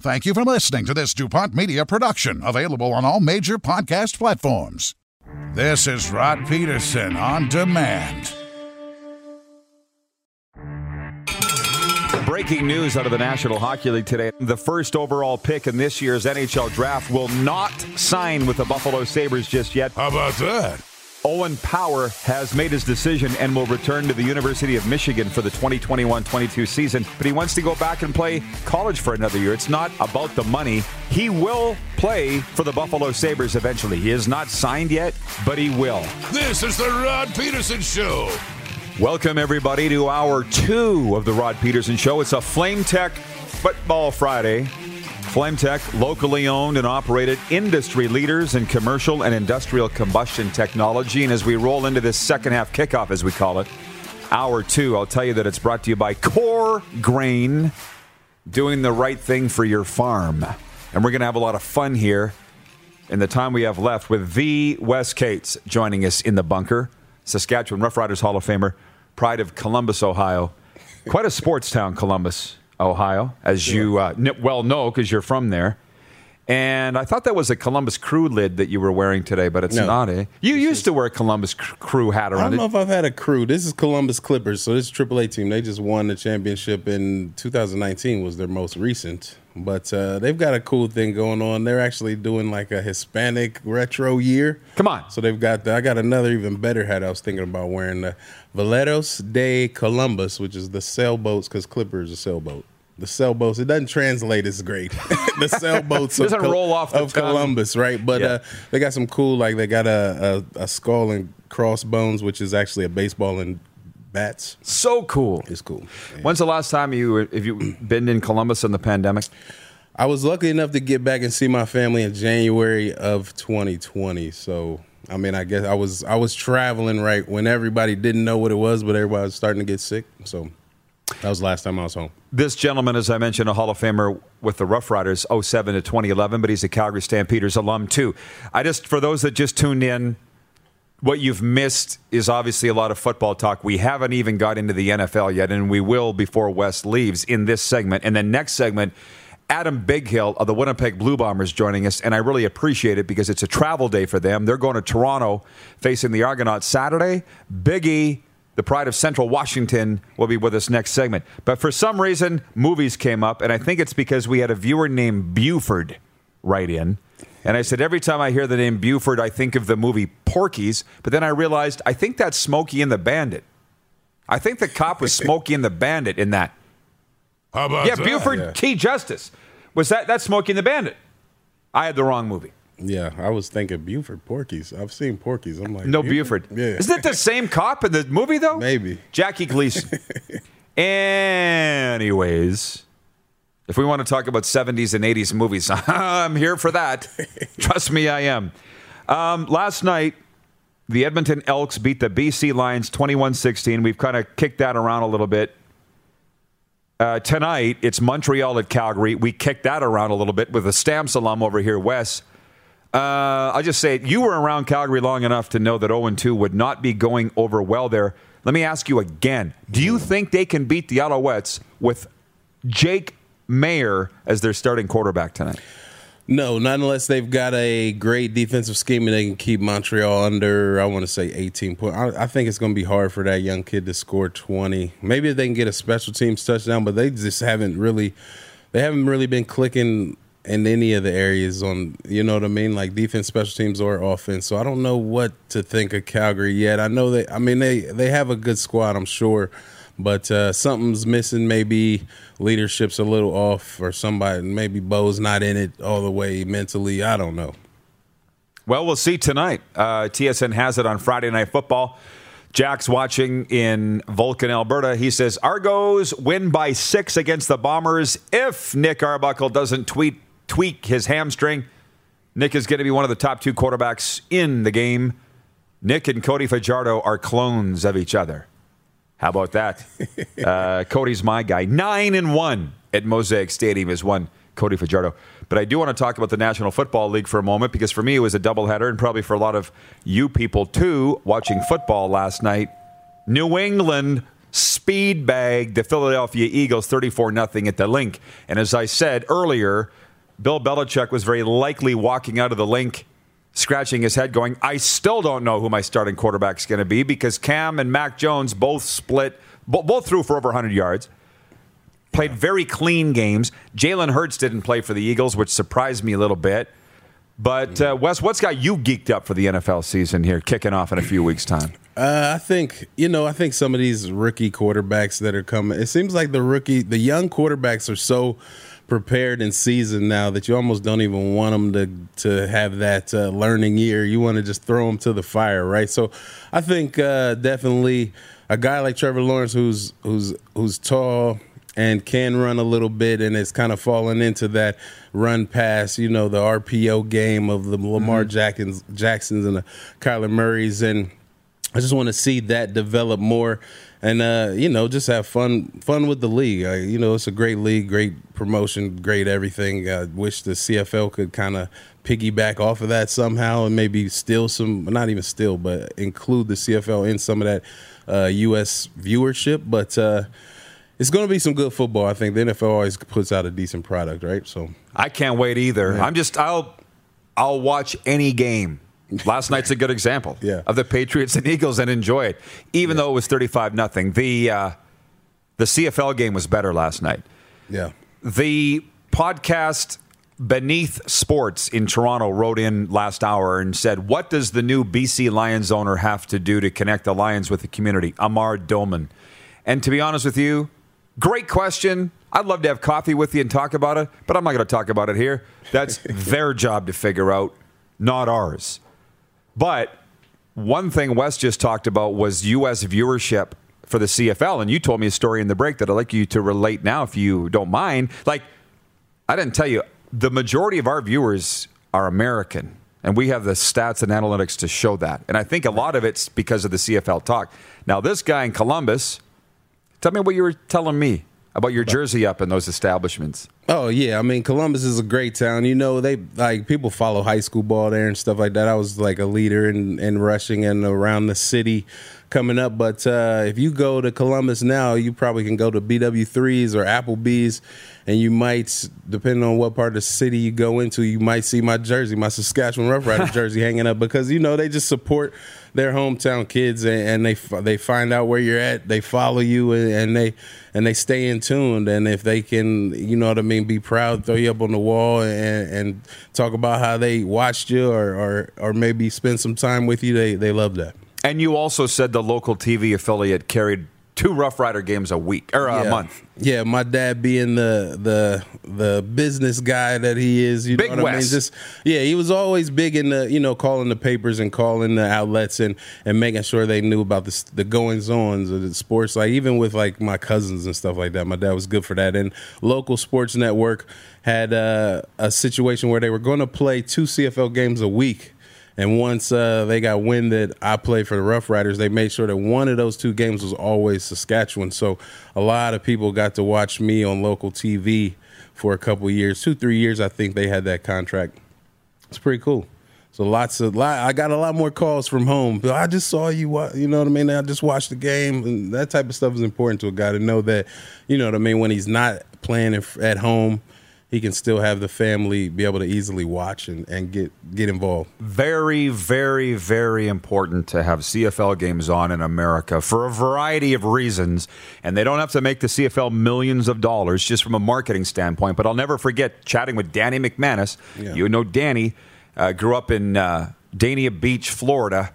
Thank you for listening to this DuPont Media production, available on all major podcast platforms. This is Rod Pedersen on demand. Breaking news out of the National Hockey League today. The first overall pick in this year's NHL draft will not sign with the Buffalo Sabres just yet. How about that? Owen Power has made his decision and will return to the University of Michigan for the 2021 22 season, but he wants to go back and play college for another year. It's not about the money. He will play for the Buffalo Sabres eventually. He is not signed yet, but he will. This is the Rod Pedersen Show. Welcome, everybody, to hour two of the Rod Pedersen Show. It's a Flame Tech Football Friday. Flame Tech, locally owned and operated, industry leaders in commercial and industrial combustion technology. And as we roll into this second half kickoff, as we call it, hour two, I'll tell you that it's brought to you by Core Grain, doing the right thing for your farm. And we're going to have a lot of fun here in the time we have left with the Wes Cates joining us in the bunker, Saskatchewan Roughriders Hall of Famer, pride of Columbus, Ohio. Quite a sports town, Columbus. Ohio, as you uh, well know because you're from there. And I thought that was a Columbus Crew lid that you were wearing today, but it's No. not, eh? You used to wear a Columbus Crew hat around. I don't know if I've had a crew. This is Columbus Clippers, so this AAA team. They just won the championship in 2019 was their most recent, but uh, they've got a cool thing going on. They're actually doing like a Hispanic retro year. Come on. So they've got. The, I got another even better hat. I was thinking about wearing the Veleros de Columbus, which is the sailboats because Clipper is a sailboat. The sailboats. It doesn't translate as great. the sailboats of, Doesn't roll off the of. Columbus, right? But Yeah. uh, they got some cool. Like they got a, a, a skull and crossbones, which is actually a baseball and bats. So cool. It's cool. When's the last time you were, have you been in Columbus in the pandemic? I was lucky enough to get back and see my family in January of 2020. So I mean, I guess I was I was traveling right when everybody didn't know what it was, but everybody was starting to get sick. So that was the last time I was home. This gentleman, as I mentioned, a Hall of Famer with the Rough Riders 07 to 2011, but he's a Calgary Stampeders alum too. I just, for those that just tuned in, what you've missed is obviously a lot of football talk. We haven't even got into the NFL yet, and we will before Wes leaves in this segment. And then next segment, Adam Bighill of the Winnipeg Blue Bombers joining us, and I really appreciate it because it's a travel day for them. They're going to Toronto facing the Argonauts Saturday. Biggie, the pride of Central Washington, will be with us next segment. But for some reason, movies came up, and I think it's because we had a viewer named Buford write in. And I said, every time I hear the name Buford, I think of the movie Porky's. But then I realized, I think that's Smokey and the Bandit. I think the cop was Smokey and the Bandit in that. How about Yeah, that? Buford yeah. T. Justice. Was that that's Smokey and the Bandit? I had the wrong movie. Yeah, I was thinking Buford Porky's. I've seen Porky's. I'm like No Buford. Yeah, Isn't it the same cop in the movie though? Maybe. Jackie Gleason. Anyways, if we want to talk about 70s and 80s movies, I'm here for that. Trust me, I am. Um, last night, the Edmonton Elks beat the BC Lions 21 16. We've kind of kicked that around a little bit. Uh, tonight, it's Montreal at Calgary. We kicked that around a little bit with a Stamps alum over here, Wes. Uh, I'll just say. You were around Calgary long enough to know that 0 2 would not be going over well there. Let me ask you again Do you think they can beat the Alouettes with Jake Maier as their starting quarterback tonight? No, not unless they've got a great defensive scheme and they can keep Montreal under, I want to say 18 points. I, I think it's going to be hard for that young kid to score 20. Maybe they can get a special teams touchdown, but they just haven't really they haven't really been clicking in any of the areas on you know what I mean, like defense, special teams, or offense. So I don't know what to think of Calgary yet. I know they, I mean they they have a good squad, I'm sure, but uh, something's missing. Maybe leadership's a little off, or somebody maybe Bo's not in it all the way mentally. I don't know. Well, we'll see tonight. Uh, TSN has it on Friday Night Football. Jack's watching in Vulcan, Alberta. He says Argos win by six against the Bombers if Nick Arbuckle doesn't tweet tweak his hamstring. Nick is going to be one of the top two quarterbacks in the game. Nick and Cody Fajardo are clones of each other. How about that? uh, Cody's my guy. Nine and one at Mosaic Stadium is one Cody Fajardo. But I do want to talk about the National Football League for a moment because for me it was a doubleheader, and probably for a lot of you people too, watching football last night. New England speed bag the Philadelphia Eagles 34 0 at the Linc. And as I said earlier, Bill Belichick was very likely walking out of the Linc, scratching his head, going, I still don't know who my starting quarterback is going to be because Cam and Mac Jones both split, both threw for over 100 yards, played very clean games. Jalen Hurts didn't play for the Eagles, which surprised me a little bit. But, uh, Wes, what's got you geeked up for the NFL season here, kicking off in a few weeks' time? Uh, I think you know. I think some of these rookie quarterbacks that are coming. It seems like the rookie, the young quarterbacks are so prepared and seasoned now that you almost don't even want them to to have that uh, learning year. You want to just throw them to the fire, right? So, I think uh, definitely a guy like Trevor Lawrence, who's who's who's tall and can run a little bit, and it's kind of fallen into that run pass, you know, the RPO game of the Lamar mm-hmm. Jacksons, Jacksons and the Kyler Murrays, and I just want to see that develop more and uh, you know just have fun fun with the league. Uh, you know, it's a great league, great promotion, great everything. I wish the CFL could kind of piggyback off of that somehow and maybe steal some, not even steal, but include the CFL in some of that uh, U.S. viewership. But uh, it's going to be some good football. I think the NFL always puts out a decent product, right? So I can't wait either. Yeah. I'm just I'll I'll watch any game Last night's a good example yeah. of the Patriots and Eagles and enjoy it, even yeah. though it was 35 nothing. The uh, the CFL game was better last night. Yeah. The podcast Beneath Sports in Toronto wrote in last hour and said, What does the new BC Lions owner have to do to connect the Lions with the community? Amar Doman. And to be honest with you, great question. I'd love to have coffee with you and talk about it, but I'm not going to talk about it here. That's their job to figure out, not ours. But one thing Wes just talked about was U.S. viewership for the CFL. And you told me a story in the break that I'd like you to relate now, if you don't mind. Like, I didn't tell you, the majority of our viewers are American. And we have the stats and analytics to show that. And I think a lot of it's because of the CFL talk. Now, this guy in Columbus, tell me what you were telling me about your jersey up in those establishments. Oh yeah, I mean Columbus is a great town. You know, they like people follow high school ball there and stuff like that. I was like a leader in, in rushing and around the city coming up. But uh, if you go to Columbus now, you probably can go to BW3s or Applebee's, and you might, depending on what part of the city you go into, you might see my jersey, my Saskatchewan Roughrider jersey hanging up because you know they just support their hometown kids and, and, they they find out where you're at, they follow you, and, and they and they stay in tune. And if they can, you know what I mean, be proud, throw you up on the wall, and, and talk about how they watched you or, or or maybe spend some time with you, they they love that. And you also said the local TV affiliate carried two Rough Rider games a week or a yeah. month. Yeah, my dad being the the the business guy that he is, you big know what West. I mean. Just yeah, he was always big in the you know calling the papers and calling the outlets and and making sure they knew about the the goings ons of the sports. Like even with like my cousins and stuff like that, my dad was good for that. And local sports network had uh, a situation where they were going to play two CFL games a week and once uh, they got wind that I played for the Rough Riders, they made sure that one of those two games was always Saskatchewan. So a lot of people got to watch me on local TV for a couple years, two, three years. I think they had that contract. It's pretty cool. So lots of lot, I got a lot more calls from home. I just saw you. You know what I mean? I just watched the game, and that type of stuff is important to a guy to know that. You know what I mean? When he's not playing at home he can still have the family be able to easily watch and, and get get involved. Very, very, very important to have CFL games on in America for a variety of reasons. And they don't have to make the CFL millions of dollars just from a marketing standpoint. But I'll never forget chatting with Danny McManus. Yeah. You know, Danny uh, grew up in uh, Dania Beach, Florida.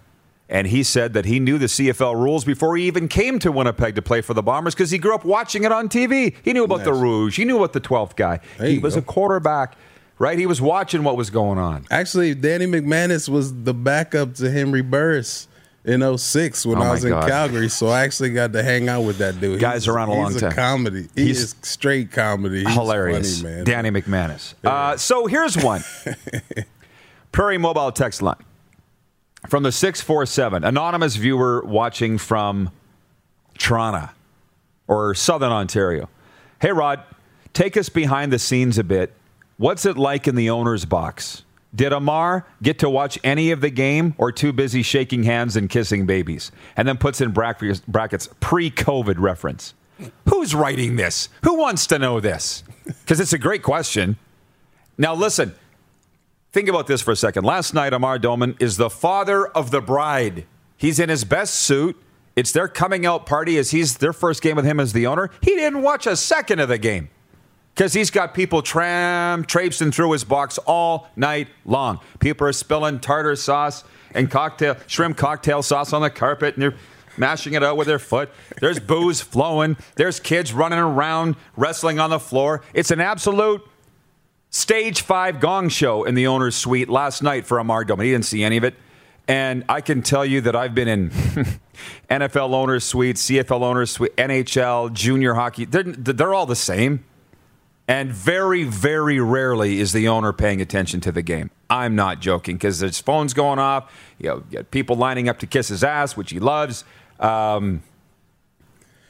And he said that he knew the CFL rules before he even came to Winnipeg to play for the Bombers because he grew up watching it on TV. He knew about the Rouge. He knew about the 12th guy. There he was go. a quarterback, right? He was watching what was going on. Actually, Danny McManus was the backup to Henry Burris in 06 when Oh I was in God. Calgary. So I actually got to hang out with that dude. Guy's He's- around a long he's time. a comedy. He He's is straight comedy. He's hilarious. funny, man. Danny McManus. Uh, so here's one Prairie Mobile text line from the 647, anonymous viewer watching from Toronto or Southern Ontario. Hey, Rod, take us behind the scenes a bit. What's it like in the owner's box? Did Amar get to watch any of the game or too busy shaking hands and kissing babies? And then puts in brackets, pre COVID reference. Who's writing this? Who wants to know this? Because it's a great question. Now, listen, think about this for a second. Last night, Amar Doman is the father of the bride. He's in his best suit. It's their coming out party as he's their first game with him as the owner. He didn't watch a second of the game because he's got people tram traipsing through his box all night long. People are spilling tartar sauce and cocktail shrimp cocktail sauce on the carpet, and they're mashing it out with their foot. There's booze flowing. There's kids running around wrestling on the floor. It's an absolute stage five gong show in the owner's suite last night for Amar Doman. He didn't see any of it. And I can tell you that I've been in NFL owners suite, CFL owners suite, NHL, junior hockey. They're, they're all the same. And very, very rarely is the owner paying attention to the game. I'm not joking because there's phones going off. You know, you people lining up to kiss his ass, which he loves. Um,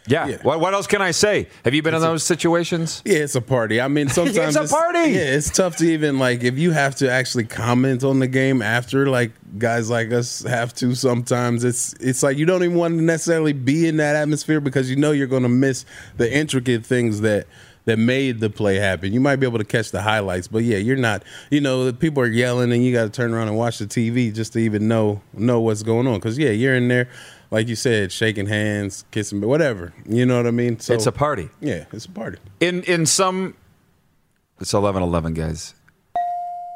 yeah. Yeah. What, what else can I say? Have you been in those situations? Yeah, it's a party. I mean, sometimes It's a party. Yeah, it's tough to even like if you have to actually comment on the game after, like guys like us have to. Sometimes it's it's like you don't even want to necessarily be in that atmosphere because you know you're going to miss the intricate things that that made the play happen. You might be able to catch the highlights, but yeah, you're not. You know, the people are yelling, and you got to turn around and watch the TV just to even know know what's going on. Because yeah, you're in there. Like you said, shaking hands, kissing, whatever. You know what I mean? So It's a party. Yeah, it's a party. In in some, it's eleven eleven, guys.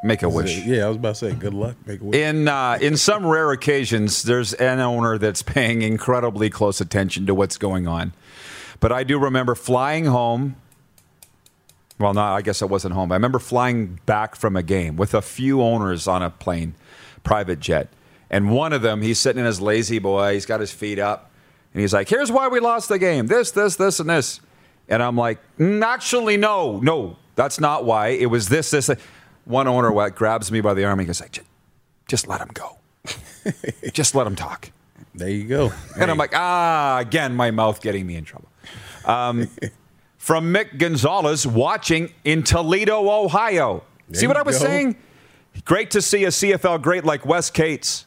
Make a wish. Yeah, I was about to say, good luck. Make a wish. In uh, in some rare occasions, there's an owner that's paying incredibly close attention to what's going on. But I do remember flying home. Well, no, I guess I wasn't home. I remember flying back from a game with a few owners on a plane, private jet, and one of them, he's sitting in his lazy boy. He's got his feet up, and he's like, "Here's why we lost the game. This, this, this, and this." And I'm like, "Mm, "Actually, no, no, that's not why. It was this, this." One owner what grabs me by the arm and goes like, "Just- "Just let him go. Just let him talk." There you go. And I'm like, ah, again, my mouth getting me in trouble. Um, from Mick Gonzalez, watching in Toledo, Ohio. See what I was go. saying? Great to see a CFL great like Wes Cates.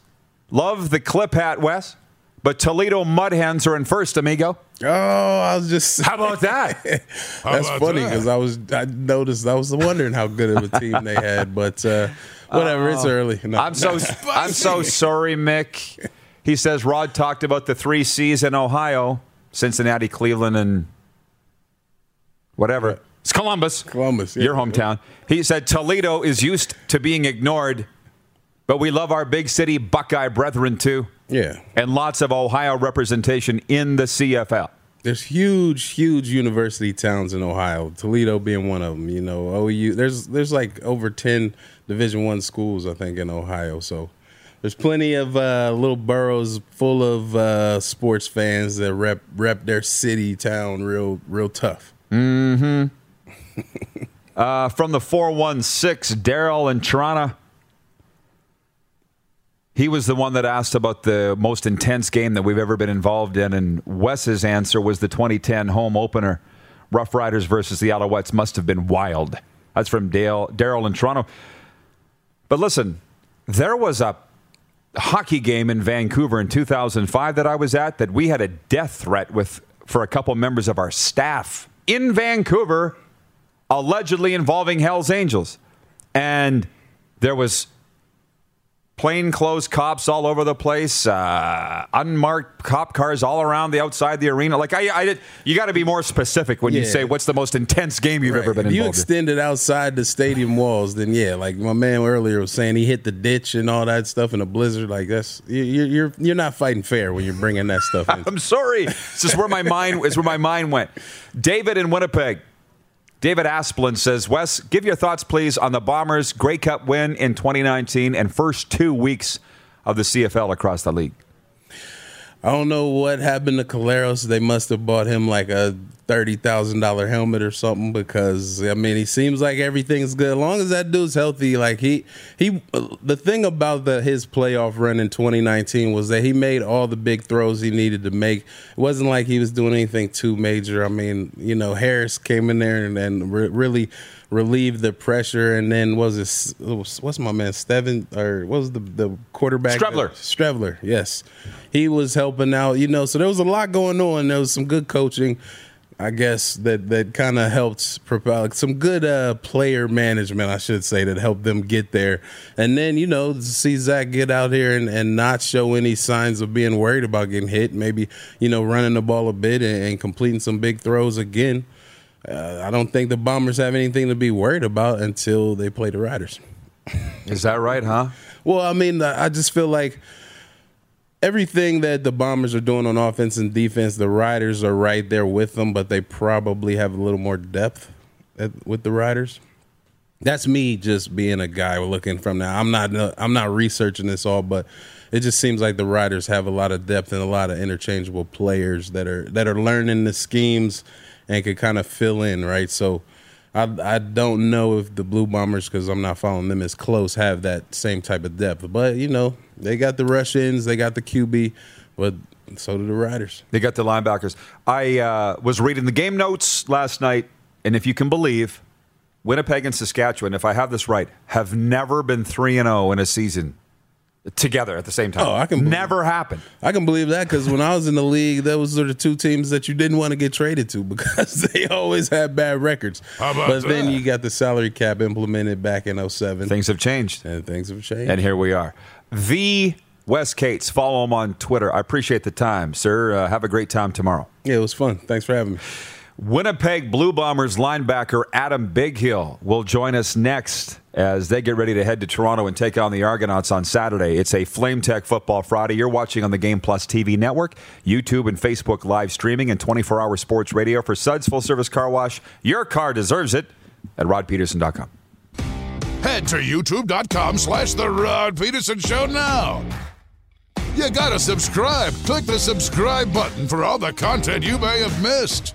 Love the clip hat, Wes. But Toledo Mud Hens are in first, amigo. oh, I was just. How about that? That's funny because I was. I noticed. I was wondering how good of a team they had, but uh, whatever. it's early. No. Oh. I'm so I'm so sorry, Mick. He says Rod talked about the three C's in Ohio: Cincinnati, Cleveland, and whatever. It's Columbus. Columbus, yeah. your hometown. He said Toledo is used to being ignored, but we love our big city Buckeye brethren too, Yeah. and lots of Ohio representation in the CFL. There's huge, huge university towns in Ohio. Toledo being one of them. You know, OU. There's there's like over ten Division One schools I think in Ohio. So there's plenty of uh, little boroughs full of uh, sports fans that rep rep their city town real real tough. Uh, from the 416, Daryl in Toronto. He was the one that asked about the most intense game that we've ever been involved in, and Wes's answer was the 2010 home opener. Rough Riders versus the Alouettes must have been wild. That's from Dale, Daryl in Toronto. But listen, there was a hockey game in Vancouver in 2005 that I was at that we had a death threat with for a couple members of our staff in Vancouver allegedly involving Hell's Angels. And there was plainclothes cops all over the place, uh, unmarked cop cars all around the outside the arena. Like I, I did, you got to be more specific when you say what's the most intense game you've ever been if you extended in. outside the stadium walls, then yeah, like my man earlier was saying, he hit the ditch and all that stuff in a blizzard. Like that's you- you're you're you're not fighting fair when you're bringing that stuff in. I'm sorry. This is where my mind is where my mind went. David in Winnipeg. David Asplin says, Wes, give your thoughts, please, on the Bombers' Grey Cup win in 2019 and first two weeks of the CFL across the league. I don't know what happened to Collaros. They must have bought him like a thirty thousand dollar helmet or something because I mean he seems like everything's good as long as that dude's healthy. Like he he the thing about the his playoff run in 2019 was that he made all the big throws he needed to make. It wasn't like he was doing anything too major. I mean you know Harris came in there and, and re- really relieved the pressure and then was it what's my man Steven or what was the the quarterback Strebler. Streveler, yes. He was helping out, you know, so there was a lot going on. There was some good coaching, I guess, that that kind of helped propel some good uh, player management, I should say, that helped them get there. And then, you know, see Zach get out here and, and not show any signs of being worried about getting hit, maybe, you know, running the ball a bit and, and completing some big throws again. Uh, I don't think the Bombers have anything to be worried about until they play the Riders. Is that right, huh? Well, I mean, I just feel like everything that the Bombers are doing on offense and defense, the Riders are right there with them, but they probably have a little more depth at, with the Riders. That's me just being a guy looking from now. I'm not uh, I'm not researching this all, but it just seems like the Riders have a lot of depth and a lot of interchangeable players that are that are learning the schemes and can kind of fill in, right? So I I don't know if the Blue Bombers because I'm not following them as close have that same type of depth, but you know they got the rush-ins, they got the QB, but so do the Riders. They got the linebackers. I uh, was reading the game notes last night, and if you can believe, Winnipeg and Saskatchewan, if I have this right, have never been 3 and 0 in a season together at the same time. Oh, I can believe Never happen. I can believe that because when I was in the league, those are the two teams that you didn't want to get traded to because they always had bad records. How about but then you got the salary cap implemented back in 07. Things have changed. and things have changed. And here we are. The Wes Cates. Follow him on Twitter. I appreciate the time, sir. Uh, have a great time tomorrow. yeah, it was fun. Thanks for having me. Winnipeg Blue Bombers linebacker Adam Bighill will join us next as they get ready to head to Toronto and take on the Argonauts on Saturday. It's a Flame Tech Football Friday. You're watching on the Game Plus TV network, YouTube and Facebook live streaming, and 24 hour sports radio for Suds Full Service Car Wash. Your car deserves it at rodpedersen.com. Head to youtube.com slash The Rod Pedersen Show now. You gotta subscribe. Click the subscribe button for all the content you may have missed.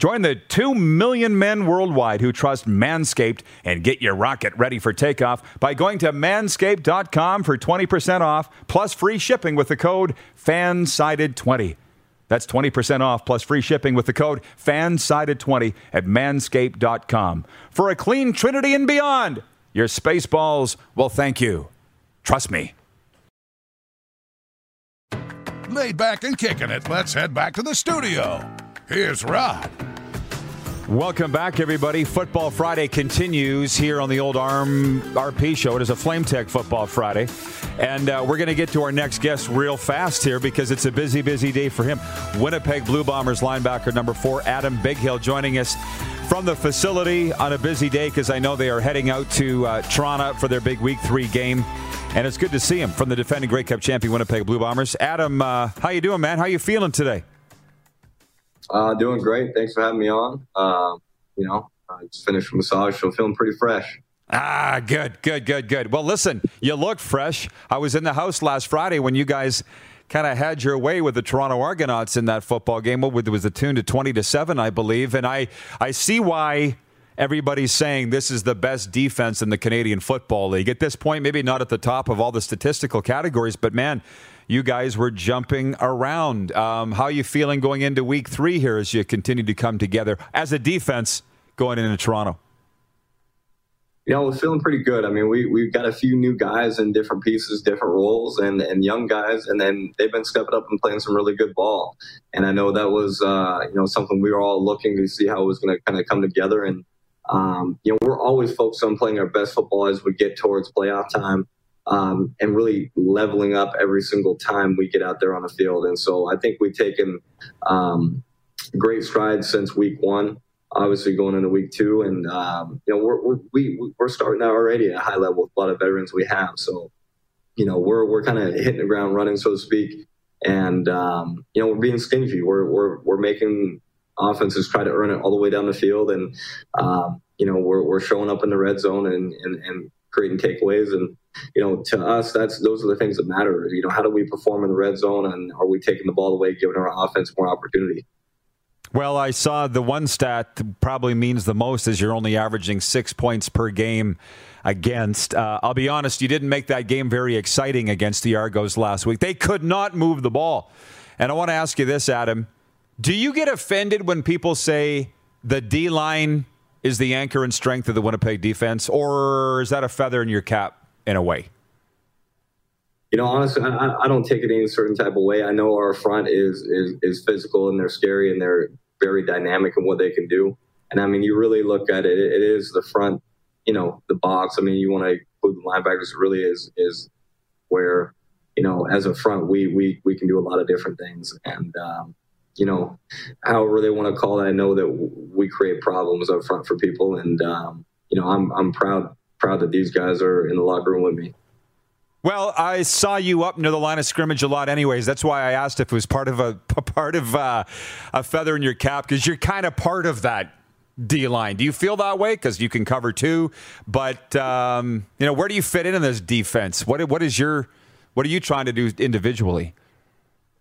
Join the 2 million men worldwide who trust Manscaped and get your rocket ready for takeoff by going to manscaped.com for 20% off plus free shipping with the code FANSIDED20. That's 20% off plus free shipping with the code FANSIDED20 at manscaped.com. For a clean trinity and beyond, your spaceballs will thank you. Trust me. Laid back and kicking it, let's head back to the studio. Here's Rod. Welcome back, everybody. Football Friday continues here on the old Arm RP show. It is a Flame Tech Football Friday. And uh, we're going to get to our next guest real fast here because it's a busy, busy day for him. Winnipeg Blue Bombers linebacker number four, Adam Bighill, joining us from the facility on a busy day because I know they are heading out to uh, Toronto for their big Week Three game. And it's good to see him from the defending Grey Cup champion Winnipeg Blue Bombers. Adam, uh, how you doing, man? How you feeling today? Uh, doing great. Thanks for having me on. Um, you know, I just finished a massage, so feeling pretty fresh. Ah, good, good, good, good. Well, listen, you look fresh. I was in the house last Friday when you guys kind of had your way with the Toronto Argonauts in that football game. It was the tune to 20 to 7, I believe. And I, I see why everybody's saying this is the best defense in the Canadian Football League. At this point, maybe not at the top of all the statistical categories, but man, you guys were jumping around. Um, how are you feeling going into week three here as you continue to come together as a defense going into Toronto? you know, we're feeling pretty good. I mean, we we've got a few new guys in different pieces, different roles, and and young guys, and then they've been stepping up and playing some really good ball. And I know that was uh, you know something we were all looking to see how it was going to kind of come together. And um, you know, we're always focused on playing our best football as we get towards playoff time. Um, and really leveling up every single time we get out there on the field. And so I think we've taken um, great strides since week one obviously going into week two, and um, you know we're we're, we, we're starting out already at a high level with a lot of veterans we have. So you know we're we're kind of hitting the ground running, so to speak, and um, you know we're being stingy. We're we're we're making offenses try to earn it all the way down the field, and um, you know we're we're showing up in the red zone and and, and creating takeaways and you know to us that's those are the things that matter you know how do we perform in the red zone and are we taking the ball away giving our offense more opportunity well, I saw the one stat probably means the most is you're only averaging six points per game against. Uh, I'll be honest, you didn't make that game very exciting against the Argos last week. They could not move the ball. And I want to ask you this, Adam. Do you get offended when people say the D line is the anchor and strength of the Winnipeg defense, or is that a feather in your cap in a way? you know, honestly, I, I, don't take it any certain type of way. I know our front is, is is physical and they're scary and they're very dynamic in what they can do. And I mean, you really look at it; it is the front, you know, the box. I mean, you want to include the linebackers. Really is is where you know, as a front, we we we can do a lot of different things. And um, you know, however they want to call it, I know that we create problems up front for people. And um, you know, I'm I'm proud proud that these guys are in the locker room with me. Well, I saw you up near the line of scrimmage a lot, anyways. That's why I asked if it was part of a, a part of uh, a feather in your cap because you're kind of part of that D line. Do you feel that way? Because you can cover too, but um, you know where do you fit in in this defense? What what is your what are you trying to do individually?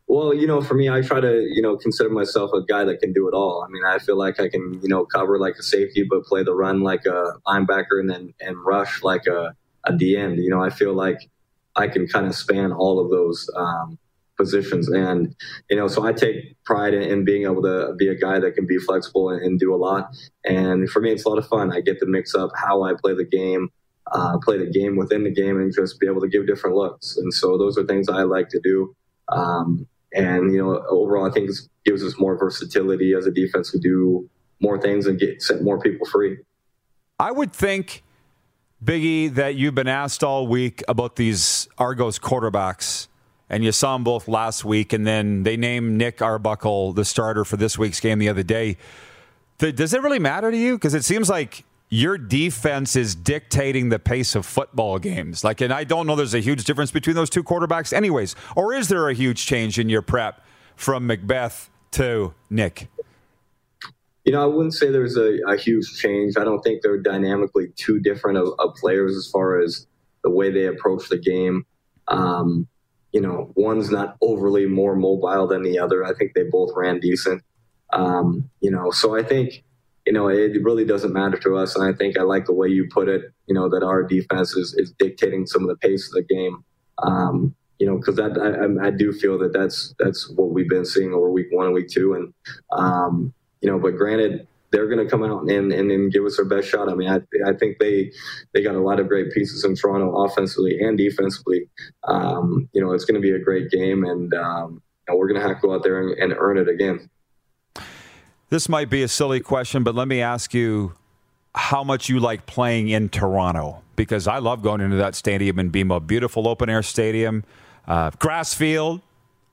Well, you know, for me, I try to, you know, consider myself a guy that can do it all. I mean, I feel like I can, you know, cover like a safety, but play the run like a linebacker and then and rush like a, a D end. You know, I feel like I can kind of span all of those um, positions. And, you know, so I take pride in, in, being able to be a guy that can be flexible and, and, do a lot. And for me, it's a lot of fun. I get to mix up how I play the game, uh, play the game within the game, and just be able to give different looks. And so those are things I like to do. Um, and, you know, overall, I think it gives us more versatility as a defense to do more things and get set more people free. I would think Biggie, that you've been asked all week about these Argos quarterbacks, and you saw them both last week, and then they named Nick Arbuckle the starter for this week's game the other day. Does it really matter to you? Because it seems like your defense is dictating the pace of football games. Like, and I don't know there's a huge difference between those two quarterbacks, anyways. Or is there a huge change in your prep from McBeth to Nick? You know, I wouldn't say there's a, a huge change. I don't think they're dynamically too different of, of players as far as the way they approach the game. Um, you know, one's not overly more mobile than the other. I think they both ran decent. Um, you know, so I think, you know, it really doesn't matter to us. And I think I like the way you put it, you know, that our defense is, is dictating some of the pace of the game. Um, you know, because I, I, I, do feel that that's that's what we've been seeing over week one and week two, and um, you know, but granted, they're going to come out and, and, and give us their best shot. I mean, I, I think they they got a lot of great pieces in Toronto offensively and defensively. Um, you know, it's going to be a great game, and um, know, we're going to have to go out there and, and earn it again. This might be a silly question, but let me ask you how much you like playing in Toronto because I love going into that stadium in BMO. Beautiful open air stadium, uh, grass field,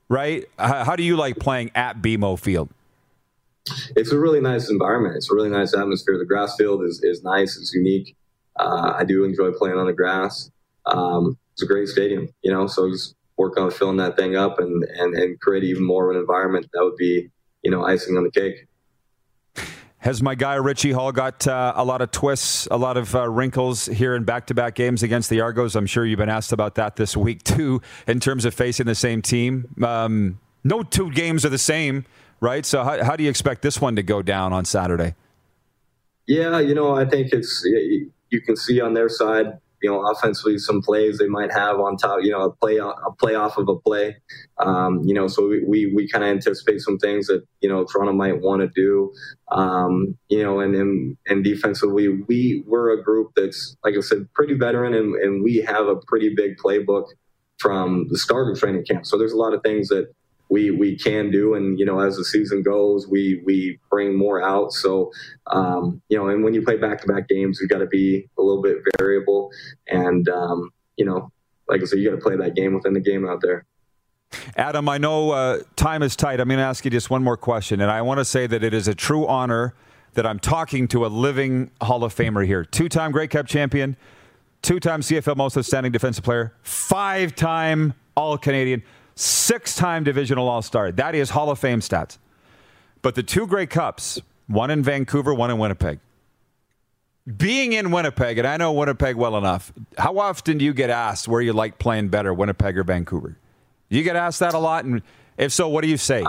right? How do you like playing at BMO Field? it's a really nice environment. It's a really nice atmosphere. The grass field is, is nice. It's unique. Uh, I do enjoy playing on the grass. Um, it's a great stadium, you know, so just work on filling that thing up and, and, and create even more of an environment that would be, you know, icing on the cake. Has my guy Richie Hall got uh, a lot of twists, a lot of uh, wrinkles here in back to back games against the Argos? I'm sure you've been asked about that this week, too, in terms of facing the same team. Um, no two games are the same, right? So, how, how do you expect this one to go down on Saturday? Yeah, you know, I think it's, you can see on their side, you know, offensively, some plays they might have on top, you know, a play, a play off of a play. Um, you know, so we, we, we kind of anticipate some things that, you know, Toronto might want to do. Um, you know, and, and, and defensively, we, we're a group that's, like I said, pretty veteran and, and we have a pretty big playbook from the start of training camp. So there's a lot of things that, we we can do. And you know as the season goes we we bring more out. So um, you know and when you play back to back games you've got to be a little bit variable. And um, you know like I said you got to play that game within the game out there. Adam I know uh, time is tight. I'm going to ask you just one more question. And I want to say that it is a true honor that I'm talking to a living Hall of Famer here. Two-time Grey Cup champion two-time CFL most outstanding defensive player five-time all Canadian six time divisional All Star. That is Hall of Fame stats. But the two Grey Cups, one in Vancouver, one in Winnipeg. Being in Winnipeg, and I know Winnipeg well enough, how often do you get asked where you like playing better, Winnipeg or Vancouver? You get asked that a lot, and if so, what do you say?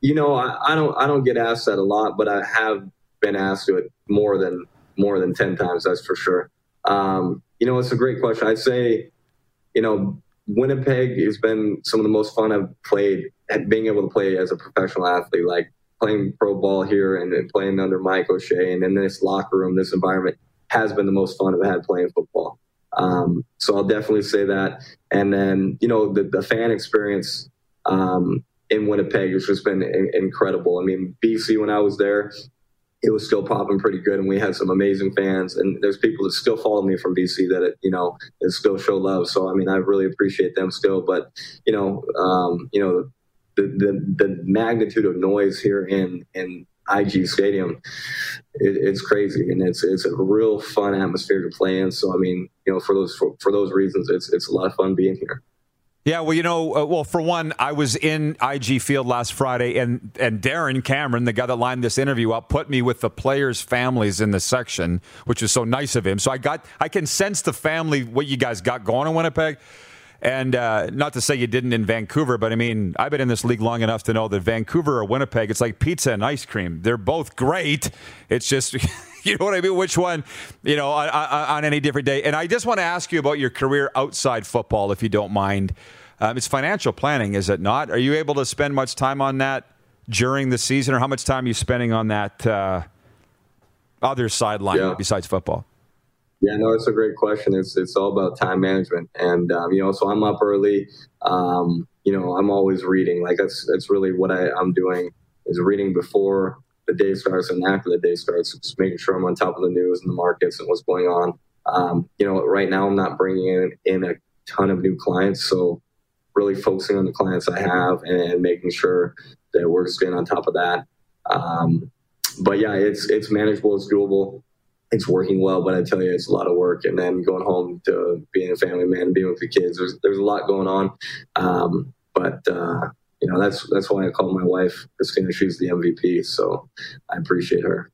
You know, I, I don't I don't get asked that a lot, but I have been asked it more than more than ten times. That's for sure. Um, you know, it's a great question. I'd say, you know, Winnipeg has been some of the most fun I've played at being able to play as a professional athlete, like playing pro ball here and, playing under Mike O'Shea and in this locker room, this environment has been the most fun I've had playing football. Um, so I'll definitely say that. And then, you know, the, the fan experience um, in Winnipeg has just been in- incredible. I mean, BC, when I was there, it was still popping pretty good, and we had some amazing fans. And there's people that still follow me from BC that you know still show love. So I mean, I really appreciate them still. But you know, um, you know, the, the the magnitude of noise here in in IG Stadium, it, it's crazy, and it's it's a real fun atmosphere to play in. So I mean, you know, for those for, for those reasons, it's it's a lot of fun being here. Yeah, well, you know, uh, well, for one, I was in IG Field last Friday, and and Darren Cameron, the guy that lined this interview up, put me with the players' families in the section, which was so nice of him. So I got, I can sense the family what you guys got going in Winnipeg. And uh, not to say you didn't in Vancouver, but I mean, I've been in this league long enough to know that Vancouver or Winnipeg, it's like pizza and ice cream. They're both great. It's just, you know what I mean? Which one, you know, on, on, any different day. And I just want to ask you about your career outside football, if you don't mind. Um, it's financial planning, is it not? Are you able to spend much time on that during the season, or how much time are you spending on that uh, other sideline yeah. besides football? Yeah, no, it's a great question. It's it's all about time management, and um, you know, so I'm up early. Um, you know, I'm always reading. Like that's that's really what I, I'm doing is reading before the day starts and after the day starts, just making sure I'm on top of the news and the markets and what's going on. Um, you know, right now I'm not bringing in, in a ton of new clients, so really focusing on the clients I have and making sure that we're staying on top of that. Um, but yeah, it's it's manageable, it's doable, it's working well. But I tell you, it's a lot of work. And then going home to being a family man, being with the kids, there's there's a lot going on. Um, but uh, you know, that's that's why I call my wife Christina. She's the MVP, so I appreciate her.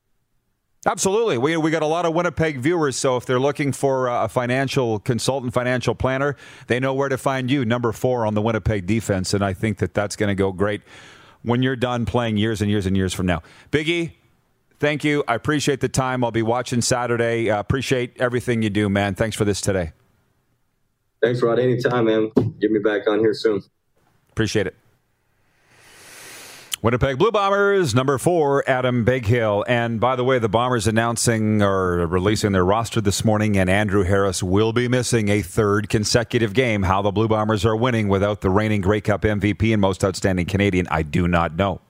Absolutely. We, we got a lot of Winnipeg viewers, so if they're looking for a financial consultant, financial planner, they know where to find you, number four on the Winnipeg defense. And I think that that's going to go great when you're done playing years and years and years from now. Biggie, thank you. I appreciate the time. I'll be watching Saturday. Uh, appreciate everything you do, man. Thanks for this today. Thanks, Rod. Anytime, man. Get me back on here soon. Appreciate it. Winnipeg Blue Bombers, number four, Adam Bighill. And by the way, the Bombers announcing or releasing their roster this morning, and Andrew Harris will be missing a third consecutive game. How the Blue Bombers are winning without the reigning Grey Cup MVP and most outstanding Canadian, I do not know.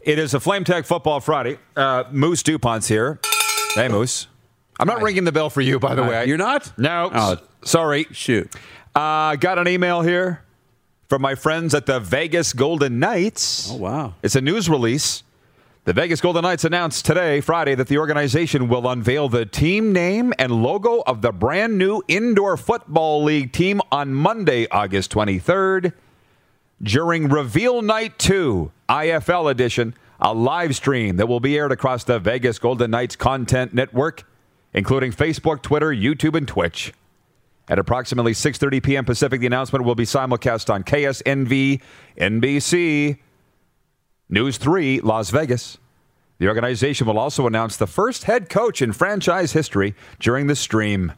It is a Flame Tech Football Friday. Uh, Moose DuPont's here. Hey, Moose. I'm not ringing the bell for you, by the way. You're not? No. Oh, sorry. Shoot. Uh, got an email here from my friends at the Vegas Golden Knights. Oh, wow. It's a news release. The Vegas Golden Knights announced today, Friday, that the organization will unveil the team name and logo of the brand new Indoor Football League team on Monday, August 23rd. During Reveal Night 2, IFL edition, a live stream that will be aired across the Vegas Golden Knights Content Network, including Facebook, Twitter, YouTube, and Twitch. At approximately 6:30 p.m. Pacific, the announcement will be simulcast on KSNV, NBC, News 3, Las Vegas. The organization will also announce the first head coach in franchise history during the stream.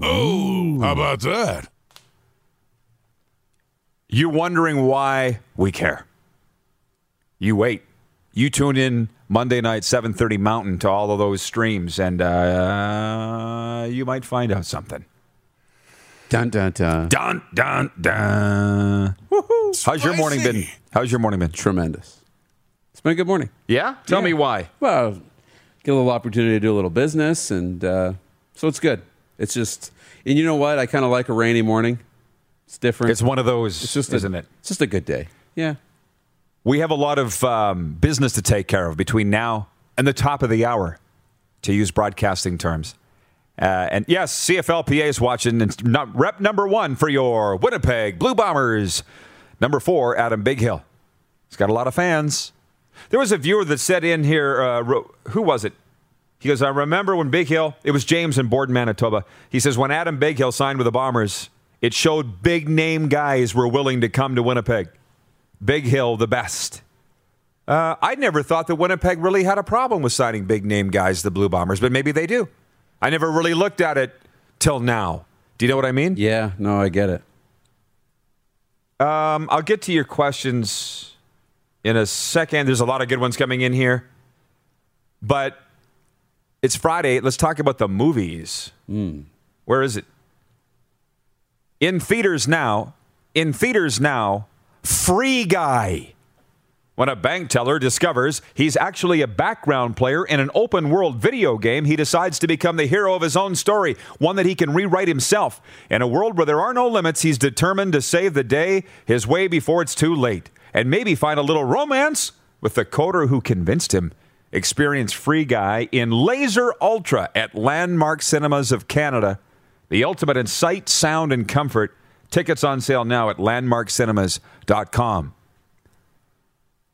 Oh, how about that? You're wondering why we care. You wait. You tune in Monday night, 7:30 Mountain to all of those streams, and uh, you might find out something. Dun dun dun. Dun dun dun. Woohoo! How's your morning been? How's your morning been? Tremendous. It's been a good morning. Yeah. Tell Yeah. me why. Well, get a little opportunity to do a little business, and uh, so it's good. It's just, and you know what? I kind of like a rainy morning. It's different. It's one of those, It's just isn't a, it? It's just a good day. Yeah. We have a lot of um, business to take care of between now and the top of the hour, to use broadcasting terms. Uh, and yes, CFLPA is watching. Not, rep number one for your Winnipeg Blue Bombers. Number four, Adam Bighill. He's got a lot of fans. There was a viewer that said in here, uh, who was it? He goes, I remember when Bighill, it was James in Borden, Manitoba. He says, when Adam Bighill signed with the Bombers, it showed big name guys were willing to come to Winnipeg. Bighill, the best. Uh, I never thought that Winnipeg really had a problem with signing big name guys, the Blue Bombers, but maybe they do. I never really looked at it till now. Do you know what I mean? Yeah. No, I get it. Um, I'll get to your questions in a second. There's a lot of good ones coming in here. But it's Friday. Let's talk about the movies. Where is it? In theaters now. In theaters now. Free Guy. When a bank teller discovers he's actually a background player in an open world video game, he decides to become the hero of his own story, one that he can rewrite himself. In a world where there are no limits, he's determined to save the day his way before it's too late, and maybe find a little romance with the coder who convinced him. Experience Free Guy in Laser Ultra at Landmark Cinemas of Canada. The ultimate in sight, sound, and comfort. Tickets on sale now at landmarkcinemas.com.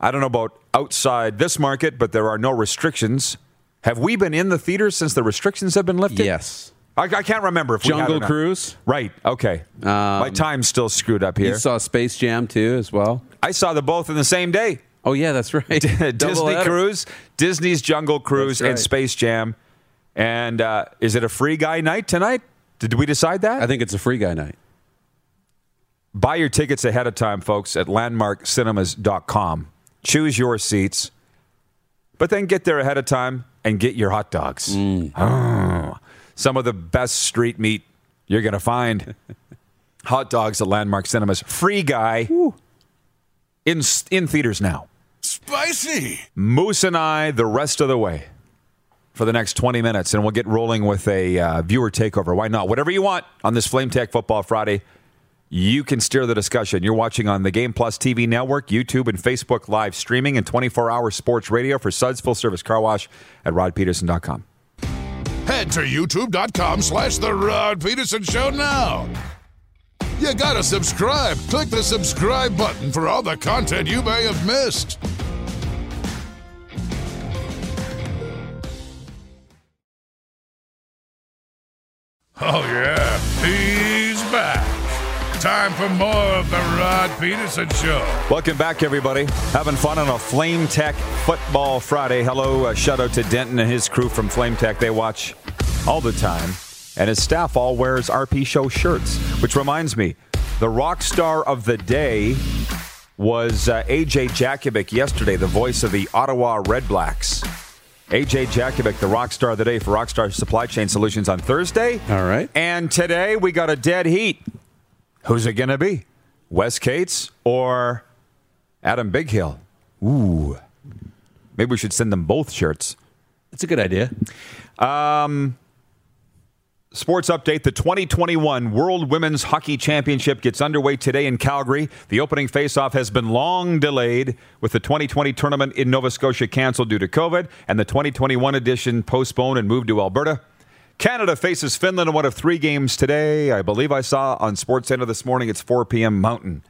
I don't know about outside this market, but there are no restrictions. Have we been in the theaters since the restrictions have been lifted? Yes. I, I can't remember if Jungle. Cruise. Right. Okay. My time's still screwed up here. You saw Space Jam too, as well. I saw them both in the same day. Oh yeah, that's right. Disney header. Cruise, Disney's Jungle Cruise, right. and Space Jam. And uh, is it a free guy night tonight? Did we decide that? I think it's a free guy night. Buy your tickets ahead of time, folks, at landmarkcinemas.com. Choose your seats, but then get there ahead of time and get your hot dogs. Oh, some of the best street meat you're going to find. hot dogs at Landmark Cinemas. Free guy in, in theaters now. Spicy. Moose and I the rest of the way for the next 20 minutes, and we'll get rolling with a uh, viewer takeover. Why not? Whatever you want on this Flame Tech Football Friday, you can steer the discussion. You're watching on the Game Plus TV network, YouTube, and Facebook live streaming, and 24 hour sports radio for Suds Full Service Car Wash at rodpedersen.com. Head to youtube.com slash The Rod Pedersen Show now. You gotta subscribe. Click the subscribe button for all the content you may have missed. Oh, yeah, he's back. Time for more of The Rod Pedersen Show. Welcome back, everybody. Having fun on a Flame Tech Football Friday. Hello, uh, shout out to Denton and his crew from Flame Tech. They watch all the time, and his staff all wears RP Show shirts. Which reminds me, the rock star of the day was uh, AJ Jakovic yesterday, the voice of the Ottawa Red Blacks. AJ Jakovic, the rock star of the day for Rockstar Supply Chain Solutions on Thursday. All right. And today we got a dead heat. Who's it going to be? Wes Cates or Adam Bighill? Ooh. Maybe we should send them both shirts. It's a good idea. Um, sports update The 2021 World Women's Hockey Championship gets underway today in Calgary. The opening faceoff has been long delayed, with the 2020 tournament in Nova Scotia canceled due to COVID and the 2021 edition postponed and moved to Alberta. Canada faces Finland in one of three games today. I believe I saw on SportsCenter this morning it's 4 p.m. Mountain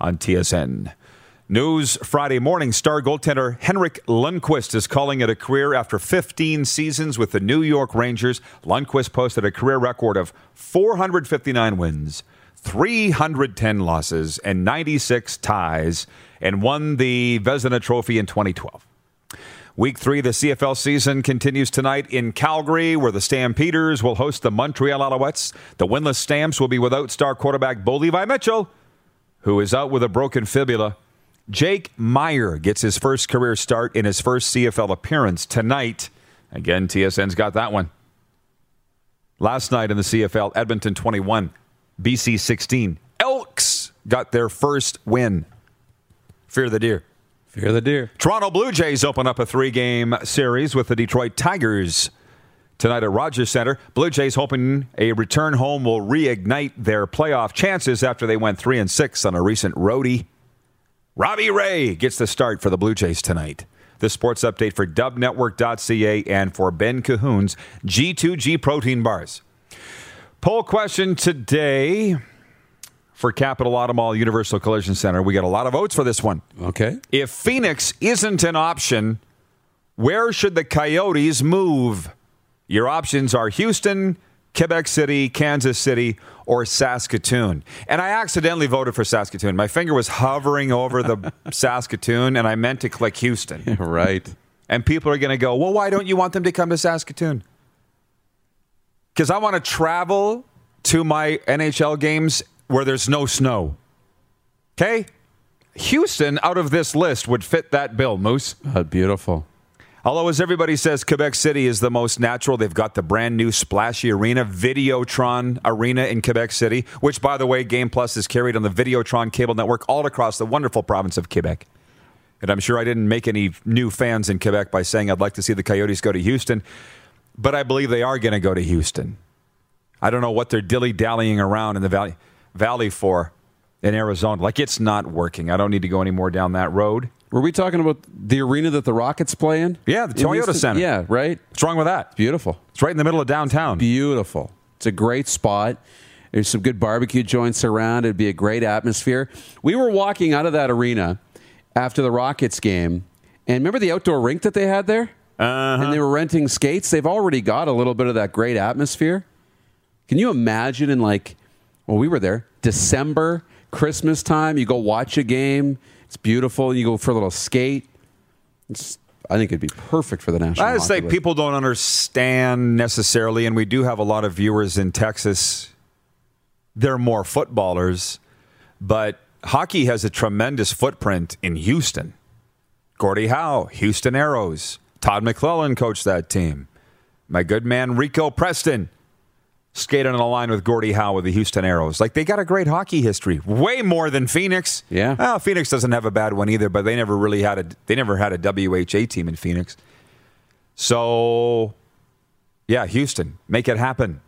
on TSN. News Friday morning star goaltender Henrik Lundqvist is calling it a career after 15 seasons with the New York Rangers. Lundqvist posted a career record of 459 wins, 310 losses, and 96 ties, and won the Vezina Trophy in 2012. Week three of the CFL season continues tonight in Calgary, where the Stampeders will host the Montreal Alouettes. The winless Stamps will be without star quarterback Bo Levi Mitchell, who is out with a broken fibula. Jake Maier gets his first career start in his first CFL appearance tonight. Again, TSN's got that one. Last night in the CFL, Edmonton 21, BC 16. Elks got their first win. Fear the deer. Fear the deer. Toronto Blue Jays open up a three game series with the Detroit Tigers tonight at Rogers Center. Blue Jays hoping a return home will reignite their playoff chances after they went 3 and 6 on a recent roadie. Robbie Ray gets the start for the Blue Jays tonight. The sports update for dubnetwork.ca and for Ben Cahoon's G2G protein bars. Poll question today for Capital Automall Universal Collision Center. We got a lot of votes for this one. Okay. If Phoenix isn't an option, where should the Coyotes move? Your options are Houston, Quebec City, Kansas City, or Saskatoon. And I accidentally voted for Saskatoon. My finger was hovering over the Saskatoon, and I meant to click Houston. right. And people are going to go, well, why don't you want them to come to Saskatoon? Because I want to travel to my NHL games where there's no snow. Okay? Houston, out of this list, would fit that bill, Moose. Uh, beautiful. Although, as everybody says, Quebec City is the most natural. They've got the brand new splashy arena, Videotron Arena in Quebec City, which, by the way, Game Plus is carried on the Videotron cable network all across the wonderful province of Quebec. And I'm sure I didn't make any new fans in Quebec by saying I'd like to see the Coyotes go to Houston, but I believe they are going to go to Houston. I don't know what they're dilly dallying around in the valley, valley for in Arizona. Like it's not working. I don't need to go any more down that road. Were we talking about the arena that the Rockets play in? Yeah, the In Toyota Houston? Center. Yeah, right. What's wrong with that? It's Beautiful. It's right in the middle of downtown. Beautiful. It's a great spot. There's some good barbecue joints around. It'd be a great atmosphere. We were walking out of that arena after the Rockets game, and remember the outdoor rink that they had there? Uh-huh. And they were renting skates. They've already got a little bit of that great atmosphere. Can you imagine in like, well, we were there, December, Christmas time, you go watch a game. It's beautiful. You go for a little skate. It's, I think it'd be perfect for the national. I just say people don't understand necessarily, and we do have a lot of viewers in Texas. They're more footballers, but hockey has a tremendous footprint in Houston. Gordie Howe, Houston Aeros. Todd McLellan coached that team. My good man Rico Preston skated on a line with Gordie Howe with the Houston Aeros. Like they got a great hockey history, way more than Phoenix. Yeah. Well, Phoenix doesn't have a bad one either, but they never really had a they never had a WHA team in Phoenix. So, yeah, Houston, make it happen.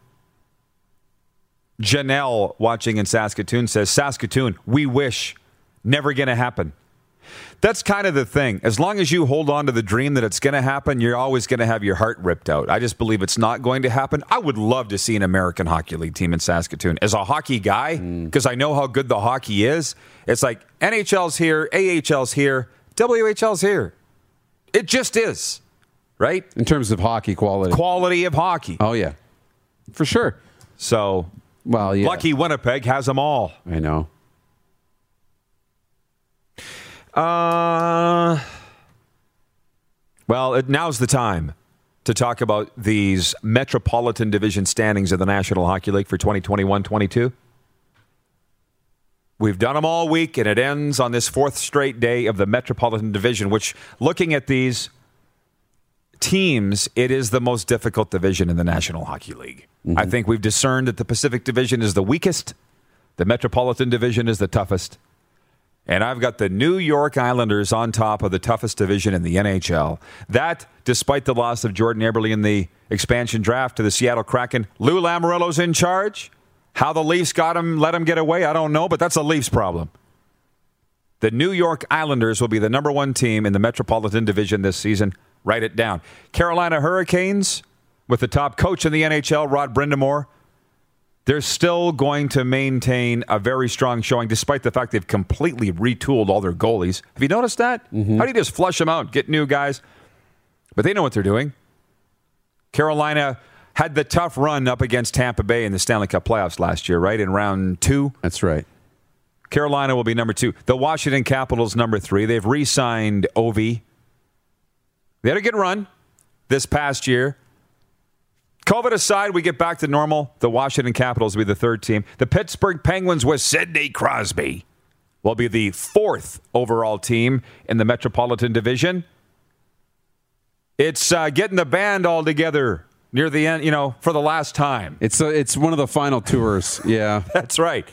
Janelle watching in Saskatoon says, Saskatoon, we wish. Never going to happen. That's kind of the thing. As long as you hold on to the dream that it's going to happen, you're always going to have your heart ripped out. I just believe it's not going to happen. I would love to see an American Hockey League team in Saskatoon. As a hockey guy, mm. because I know how good the hockey is, it's like NHL's here, AHL's here, WHL's here. It just is, right? in terms of hockey quality. Quality of hockey. oh yeah, for sure. So, Well, yeah. lucky Winnipeg has them all. I know. Uh, well, it, now's the time to talk about these Metropolitan Division standings of the National Hockey League for 2021 22. We've done them all week, and it ends on this fourth straight day of the Metropolitan Division, which, looking at these teams, it is the most difficult division in the National Hockey League. I think we've discerned that the Pacific Division is the weakest, the Metropolitan Division is the toughest. And I've got the New York Islanders on top of the toughest division in the NHL. That, despite the loss of Jordan Eberle in the expansion draft to the Seattle Kraken, Lou Lamoriello's in charge. How the Leafs got him, let him get away, I don't know, but that's a Leafs problem. The New York Islanders will be the number one team in the Metropolitan Division this season. Write it down. Carolina Hurricanes, with the top coach in the NHL, Rod Brind'Amour, they're still going to maintain a very strong showing, despite the fact they've completely retooled all their goalies. Have you noticed that? Mm-hmm. How do you just flush them out, get new guys? But they know what they're doing. Carolina had the tough run up against Tampa Bay in the Stanley Cup playoffs last year, right? In round two. That's right. Carolina will be number two. The Washington Capitals, number three. They've re signed Ovi. They had a good run this past year. COVID aside, we get back to normal. The Washington Capitals will be the third team. The Pittsburgh Penguins with Sidney Crosby will be the fourth overall team in the Metropolitan Division. It's uh, getting the band all together near the end, you know, for the last time. It's a, it's one of the final tours. Yeah, That's right.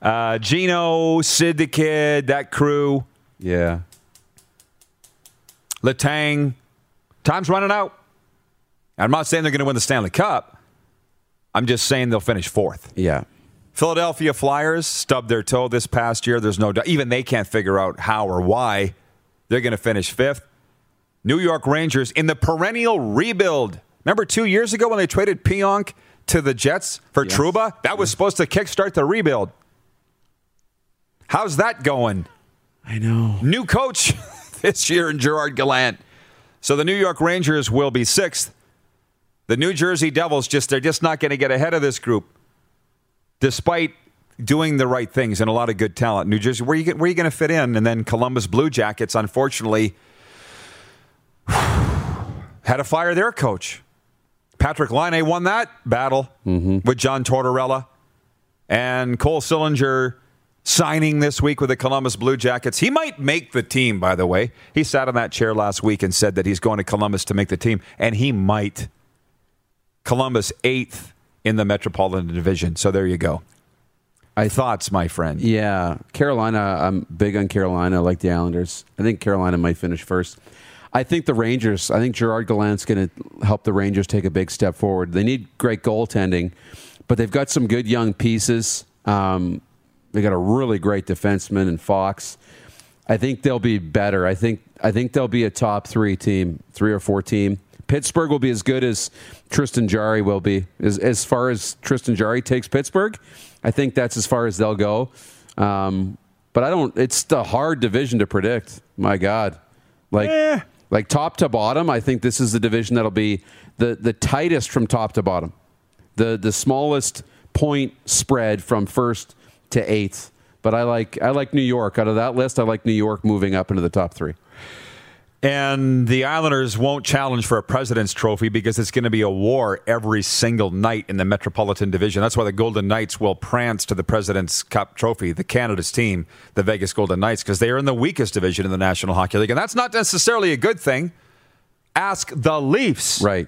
Uh, Gino, Sid the Kid, that crew, yeah. Letang. Time's running out. I'm not saying they're going to win the Stanley Cup. I'm just saying they'll finish fourth. Yeah. Philadelphia Flyers stubbed their toe this past year. There's no doubt. Even they can't figure out how or why they're going to finish fifth. New York Rangers in the perennial rebuild. Remember two years ago when they traded Pionk to the Jets for Yes. Trouba? That was supposed to kickstart the rebuild. How's that going? I know. New coach this year in Gerard Gallant. So the New York Rangers will be sixth. The New Jersey Devils just they're just not going to get ahead of this group, despite doing the right things and a lot of good talent. New Jersey, where you where are you going to fit in? And then Columbus Blue Jackets, unfortunately, had to fire their coach. Patrik Laine won that battle mm-hmm. with John Tortorella and Cole Sillinger signing this week with the Columbus Blue Jackets. He might make the team, by the way. He sat on that chair last week and said that he's going to Columbus to make the team, and he might. Columbus eighth in the Metropolitan Division. So there you go. I Thoughts, my friend. Yeah, Carolina. I'm big on Carolina. I like the Islanders. I think Carolina might finish first. I think the Rangers. I think Gerard Gallant's going to help the Rangers take a big step forward. They need great goaltending, but they've got some good young pieces. Um, they got a really great defenseman in Fox. I think they'll be better. I think I think they'll be a top three team, three or four team. Pittsburgh will be as good as Tristan Jarry will be. As, as far as Tristan Jarry takes Pittsburgh, I think that's as far as they'll go. Um, but I don't. It's the hard division to predict. My God, like Eh. like top to bottom. I think this is the division that'll be the the tightest from top to bottom. The the smallest point spread from first to eighth. But I like I like New York out of that list. I like New York moving up into the top three. And the Islanders won't challenge for a President's Trophy because it's going to be a war every single night in the Metropolitan Division. That's why the Golden Knights will prance to the President's Cup Trophy, the Canada's team, the Vegas Golden Knights, because they are in the weakest division in the National Hockey League. And that's not necessarily a good thing. Ask the Leafs, Right.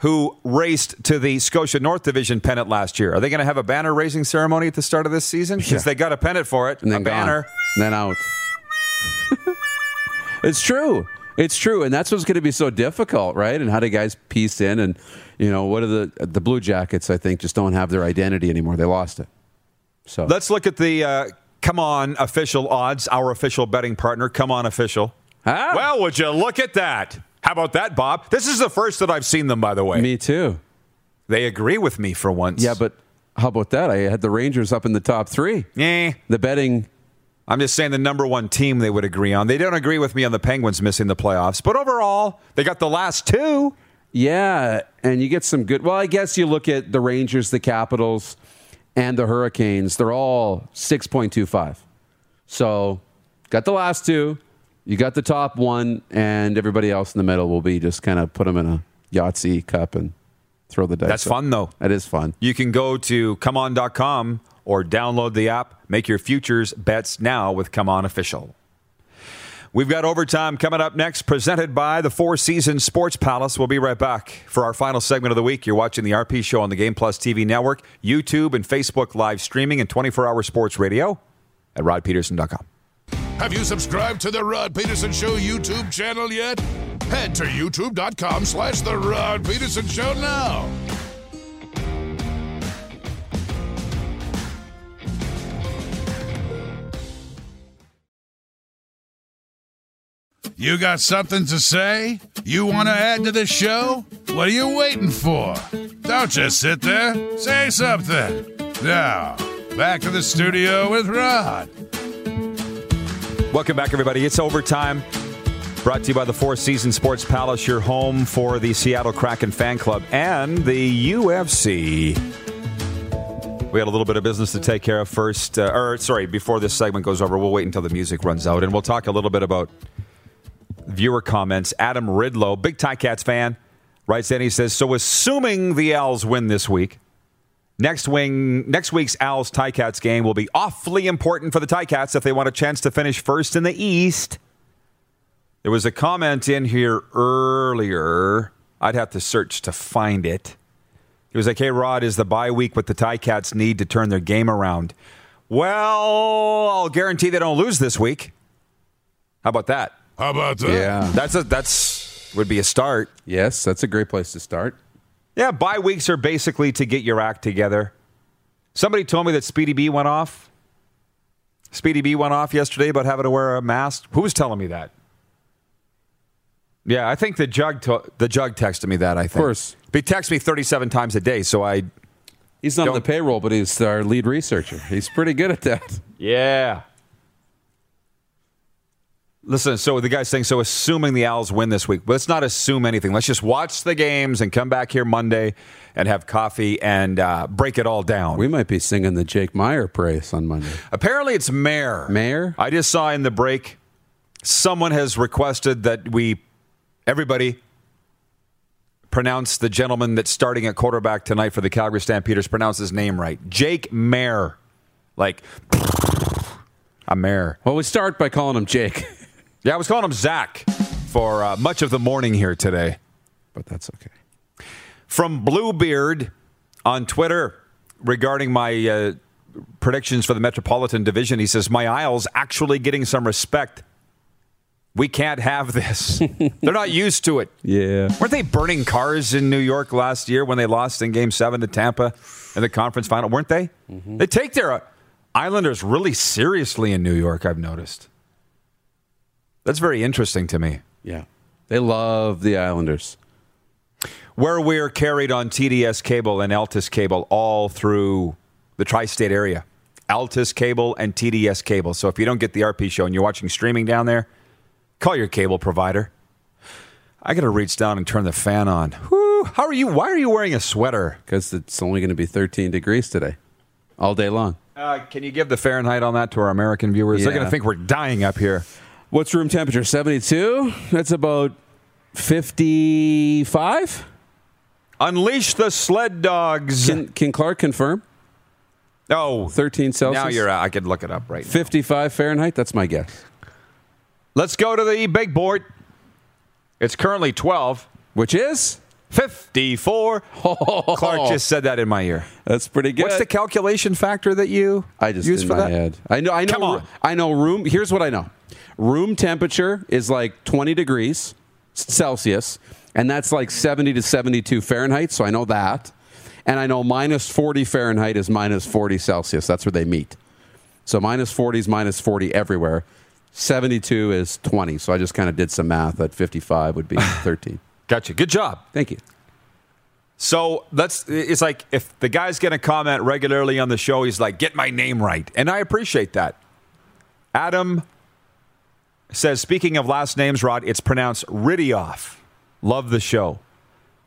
who raced to the Scotia North Division pennant last year. Are they going to have a banner raising ceremony at the start of this season? Because they got a pennant for it, And a then gone. banner. And then out. it's true. It's true, and that's what's going to be so difficult, right? And how do guys piece in? And you know, what are the the Blue Jackets? I think just don't have their identity anymore. They lost it. So Let's look at the uh, Come On official odds, our official betting partner, Come On Official. Well, would you look at that? How about that, Bob? This is the first that I've seen them, by the way. me too. They agree with me for once. Yeah, but how about that? I had the Rangers up in the top three. Yeah. The betting. I'm just saying the number one team they would agree on. They don't agree with me on the Penguins missing the playoffs, but overall, they got the last two. Yeah, and you get some good. Well, I guess you look at the Rangers, the Capitals, and the Hurricanes. They're all six point two five. So, got the last two. You got the top one, and everybody else in the middle will be just kind of put them in a Yahtzee cup and throw the dice. That's up. fun, though. That is fun. You can go to comeon.com or download the app. Make your futures bets now with Come On Official. We've got overtime coming up next, presented by the Four Seasons Sports Palace. We'll be right back for our final segment of the week. You're watching the RP Show on the Game Plus TV network, YouTube, and Facebook live streaming, and 24 hour sports radio at rodpedersen.com. Have you subscribed to the Rod Pedersen Show YouTube channel yet? Head to youtube.com slash The Rod Pedersen Show now. You got something to say? You want to add to the show? What are you waiting for? Don't just sit there. Say something. Now, back to the studio with Rod. Welcome back, everybody. It's overtime. Brought to you by the Four Seasons Sports Palace, your home for the Seattle Kraken fan club and the UFC. We had a little bit of business to take care of first, uh, or sorry, before this segment goes over. We'll wait until the music runs out, and we'll talk a little bit about viewer comments. Adam Ridlow, big Ticats fan, writes in. He says, "So, assuming the Als win this week, next wing next week's Als Ticats game will be awfully important for the Ticats if they want a chance to finish first in the East." There was a comment in here earlier. I'd have to search to find it. He was like, "Hey, Rod, is the bye week what the Ticats need to turn their game around?" Well, I'll guarantee they don't lose this week. How about that? How about that? Yeah. That's a that's would be a start. Yes, that's a great place to start. Yeah, bye weeks are basically to get your act together. Somebody told me that Speedy B went off. Speedy B went off yesterday about having to wear a mask. Who was telling me that? Yeah, I think the jug to- the jug texted me that. I think. Of course. he texts me thirty-seven times a day, so I He's not on the payroll, but he's our lead researcher. He's pretty good at that. Yeah. Listen, so the guy's saying, so assuming the Owls win this week, let's not assume anything. Let's just watch the games and come back here Monday and have coffee and uh, break it all down. We might be singing the Jake Maier praise on Monday. Apparently, it's Mayor. Mayor? I just saw in the break someone has requested that we, everybody, pronounce the gentleman that's starting at quarterback tonight for the Calgary Stampeders, pronounce his name right. Jake Maier. Like, a mayor. Well, we start by calling him Jake, Yeah, I was calling him Zach for uh, much of the morning here today. but that's okay. From Bluebeard on Twitter regarding my uh, predictions for the Metropolitan Division, he says, My Isles actually getting some respect. We can't have this. They're not used to it. Yeah. Weren't they burning cars in New York last year when they lost in game seven to Tampa in the conference final? Weren't they? They take their uh, Islanders really seriously in New York, I've noticed. That's very interesting to me. Yeah. They love the Islanders. where we're carried on TDS cable and Altice cable all through the tri state area. Altice cable and TDS cable. So if you don't get the RP show and you're watching streaming down there, call your cable provider. I got to reach down and turn the fan on. Whew, how are you? Why are you wearing a sweater? because it's only going to be 13 degrees today, all day long. Uh, can you give the Fahrenheit on that to our American viewers? They're going to think we're dying up here. What's room temperature? 72? That's about 55? Unleash the sled dogs. Can, can Clark confirm? oh, 13 Celsius? now you're. I could look it up right now. 55 Fahrenheit? That's my guess. Let's go to the big board. It's currently 12. Which is? 54. Clark just said that in my ear. That's pretty good. What's the calculation factor that you I just use in for my that? head. I know. I know. Come on. I know. Room. Here's what I know. Room temperature is like 20 degrees Celsius, and that's like 70 to 72 Fahrenheit. So I know that, and I know minus 40 Fahrenheit is minus 40 Celsius. That's where they meet. So minus 40 is minus 40 everywhere. 72 is 20. So I just kind of did some math. that 55 would be 13. Gotcha. Good job. Thank you. So that's it's like if the guy's going to comment regularly on the show, he's like, "Get my name right," and I appreciate that. Adam says, "Speaking of last names, Rod, it's pronounced Ridioff. Love the show.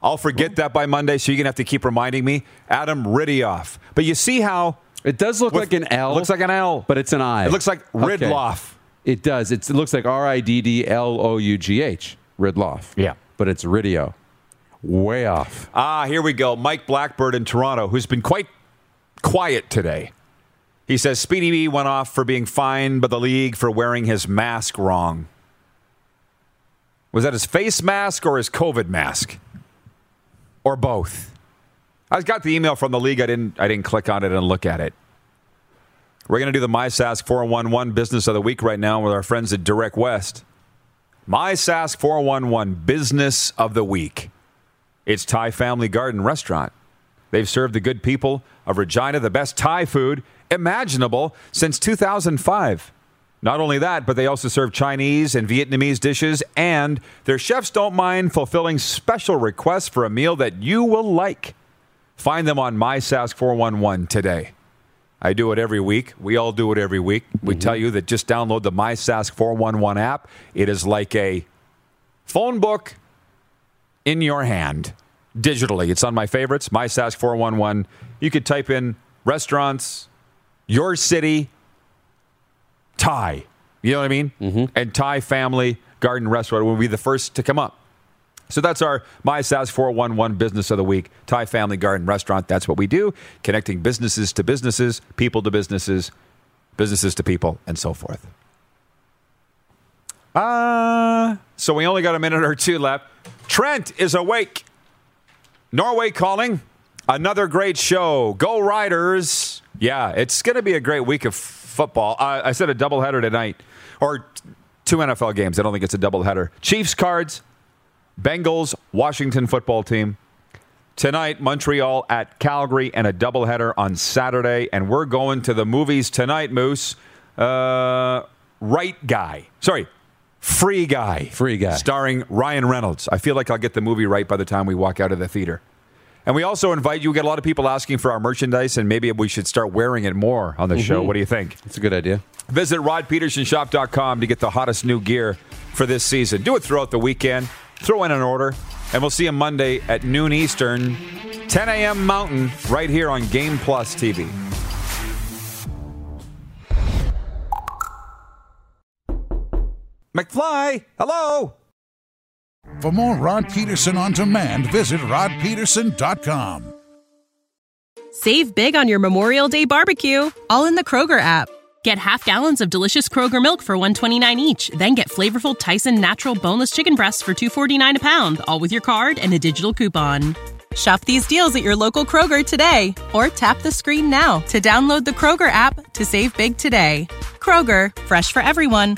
I'll forget that by Monday, so you're gonna have to keep reminding me, Adam Ridioff. But you see how It does look With- like an L. looks like an L. but it's an I. It looks like Okay. Ridloff. It does. It's, it looks like R I D D L O U G H. Ridloff. Yeah. But it's Ridio. Way off. Ah, here we go. Mike Blackbird in Toronto, who's been quite quiet today. He says Speedy B went off for being fined by the league for wearing his mask wrong. Was that his face mask or his COVID mask? Or both? I got the email from the league. I didn't I didn't click on it and look at it. We're going to do the MySask 411 business of the week right now with our friends at Direct West. MySask 411 business of the week. It's Thai Family Garden Restaurant. They've served the good people of Regina the best Thai food imaginable since 2005. Not only that, but they also serve Chinese and Vietnamese dishes, and their chefs don't mind fulfilling special requests for a meal that you will like. Find them on MySask411 today. I do it every week. We all do it every week. We mm-hmm. tell you that just download the MySask411 app. It is like a phone book in your hand digitally. It's on my favorites, MySask411. You could type in restaurants, your city, Thai. You know what I mean? Mm-hmm. And Thai Family Garden Restaurant will be the first to come up. So that's our My MySask 411 Business of the Week, Thai Family Garden Restaurant. That's what we do, connecting businesses to businesses, people to businesses, businesses to people, and so forth. Uh, so we only got a minute or two left. Trent is awake. Norway calling. Another great show. Go Riders. Yeah, it's going to be a great week of football. Uh, I said a doubleheader tonight, or two NFL games. I don't think it's a doubleheader. Chiefs cards, Bengals, Washington football team. Tonight, Montreal at Calgary, and a doubleheader on Saturday. And we're going to the movies tonight, Moose. Uh, right guy. Sorry, Free Guy. Free Guy. Starring Ryan Reynolds. I feel like I'll get the movie right by the time we walk out of the theater. And we also invite you. We get a lot of people asking for our merchandise, and maybe we should start wearing it more on the show. Mm-hmm. What do you think? It's a good idea. Visit rodpedersenshop.com to get the hottest new gear for this season. Do it throughout the weekend. Throw in an order, and we'll see you Monday at noon Eastern, 10 a.m. Mountain, right here on Game Plus TV. McFly, hello. For more Rod Pedersen on demand, visit rodpedersen.com. Save big on your Memorial Day barbecue, all in the Kroger app. Get half gallons of delicious Kroger milk for 129 each, then get flavorful Tyson natural boneless chicken breasts for 249 a pound, all with your card and a digital coupon. Shop these deals at your local Kroger today or tap the screen now to download the Kroger app to save big today. Kroger, fresh for everyone.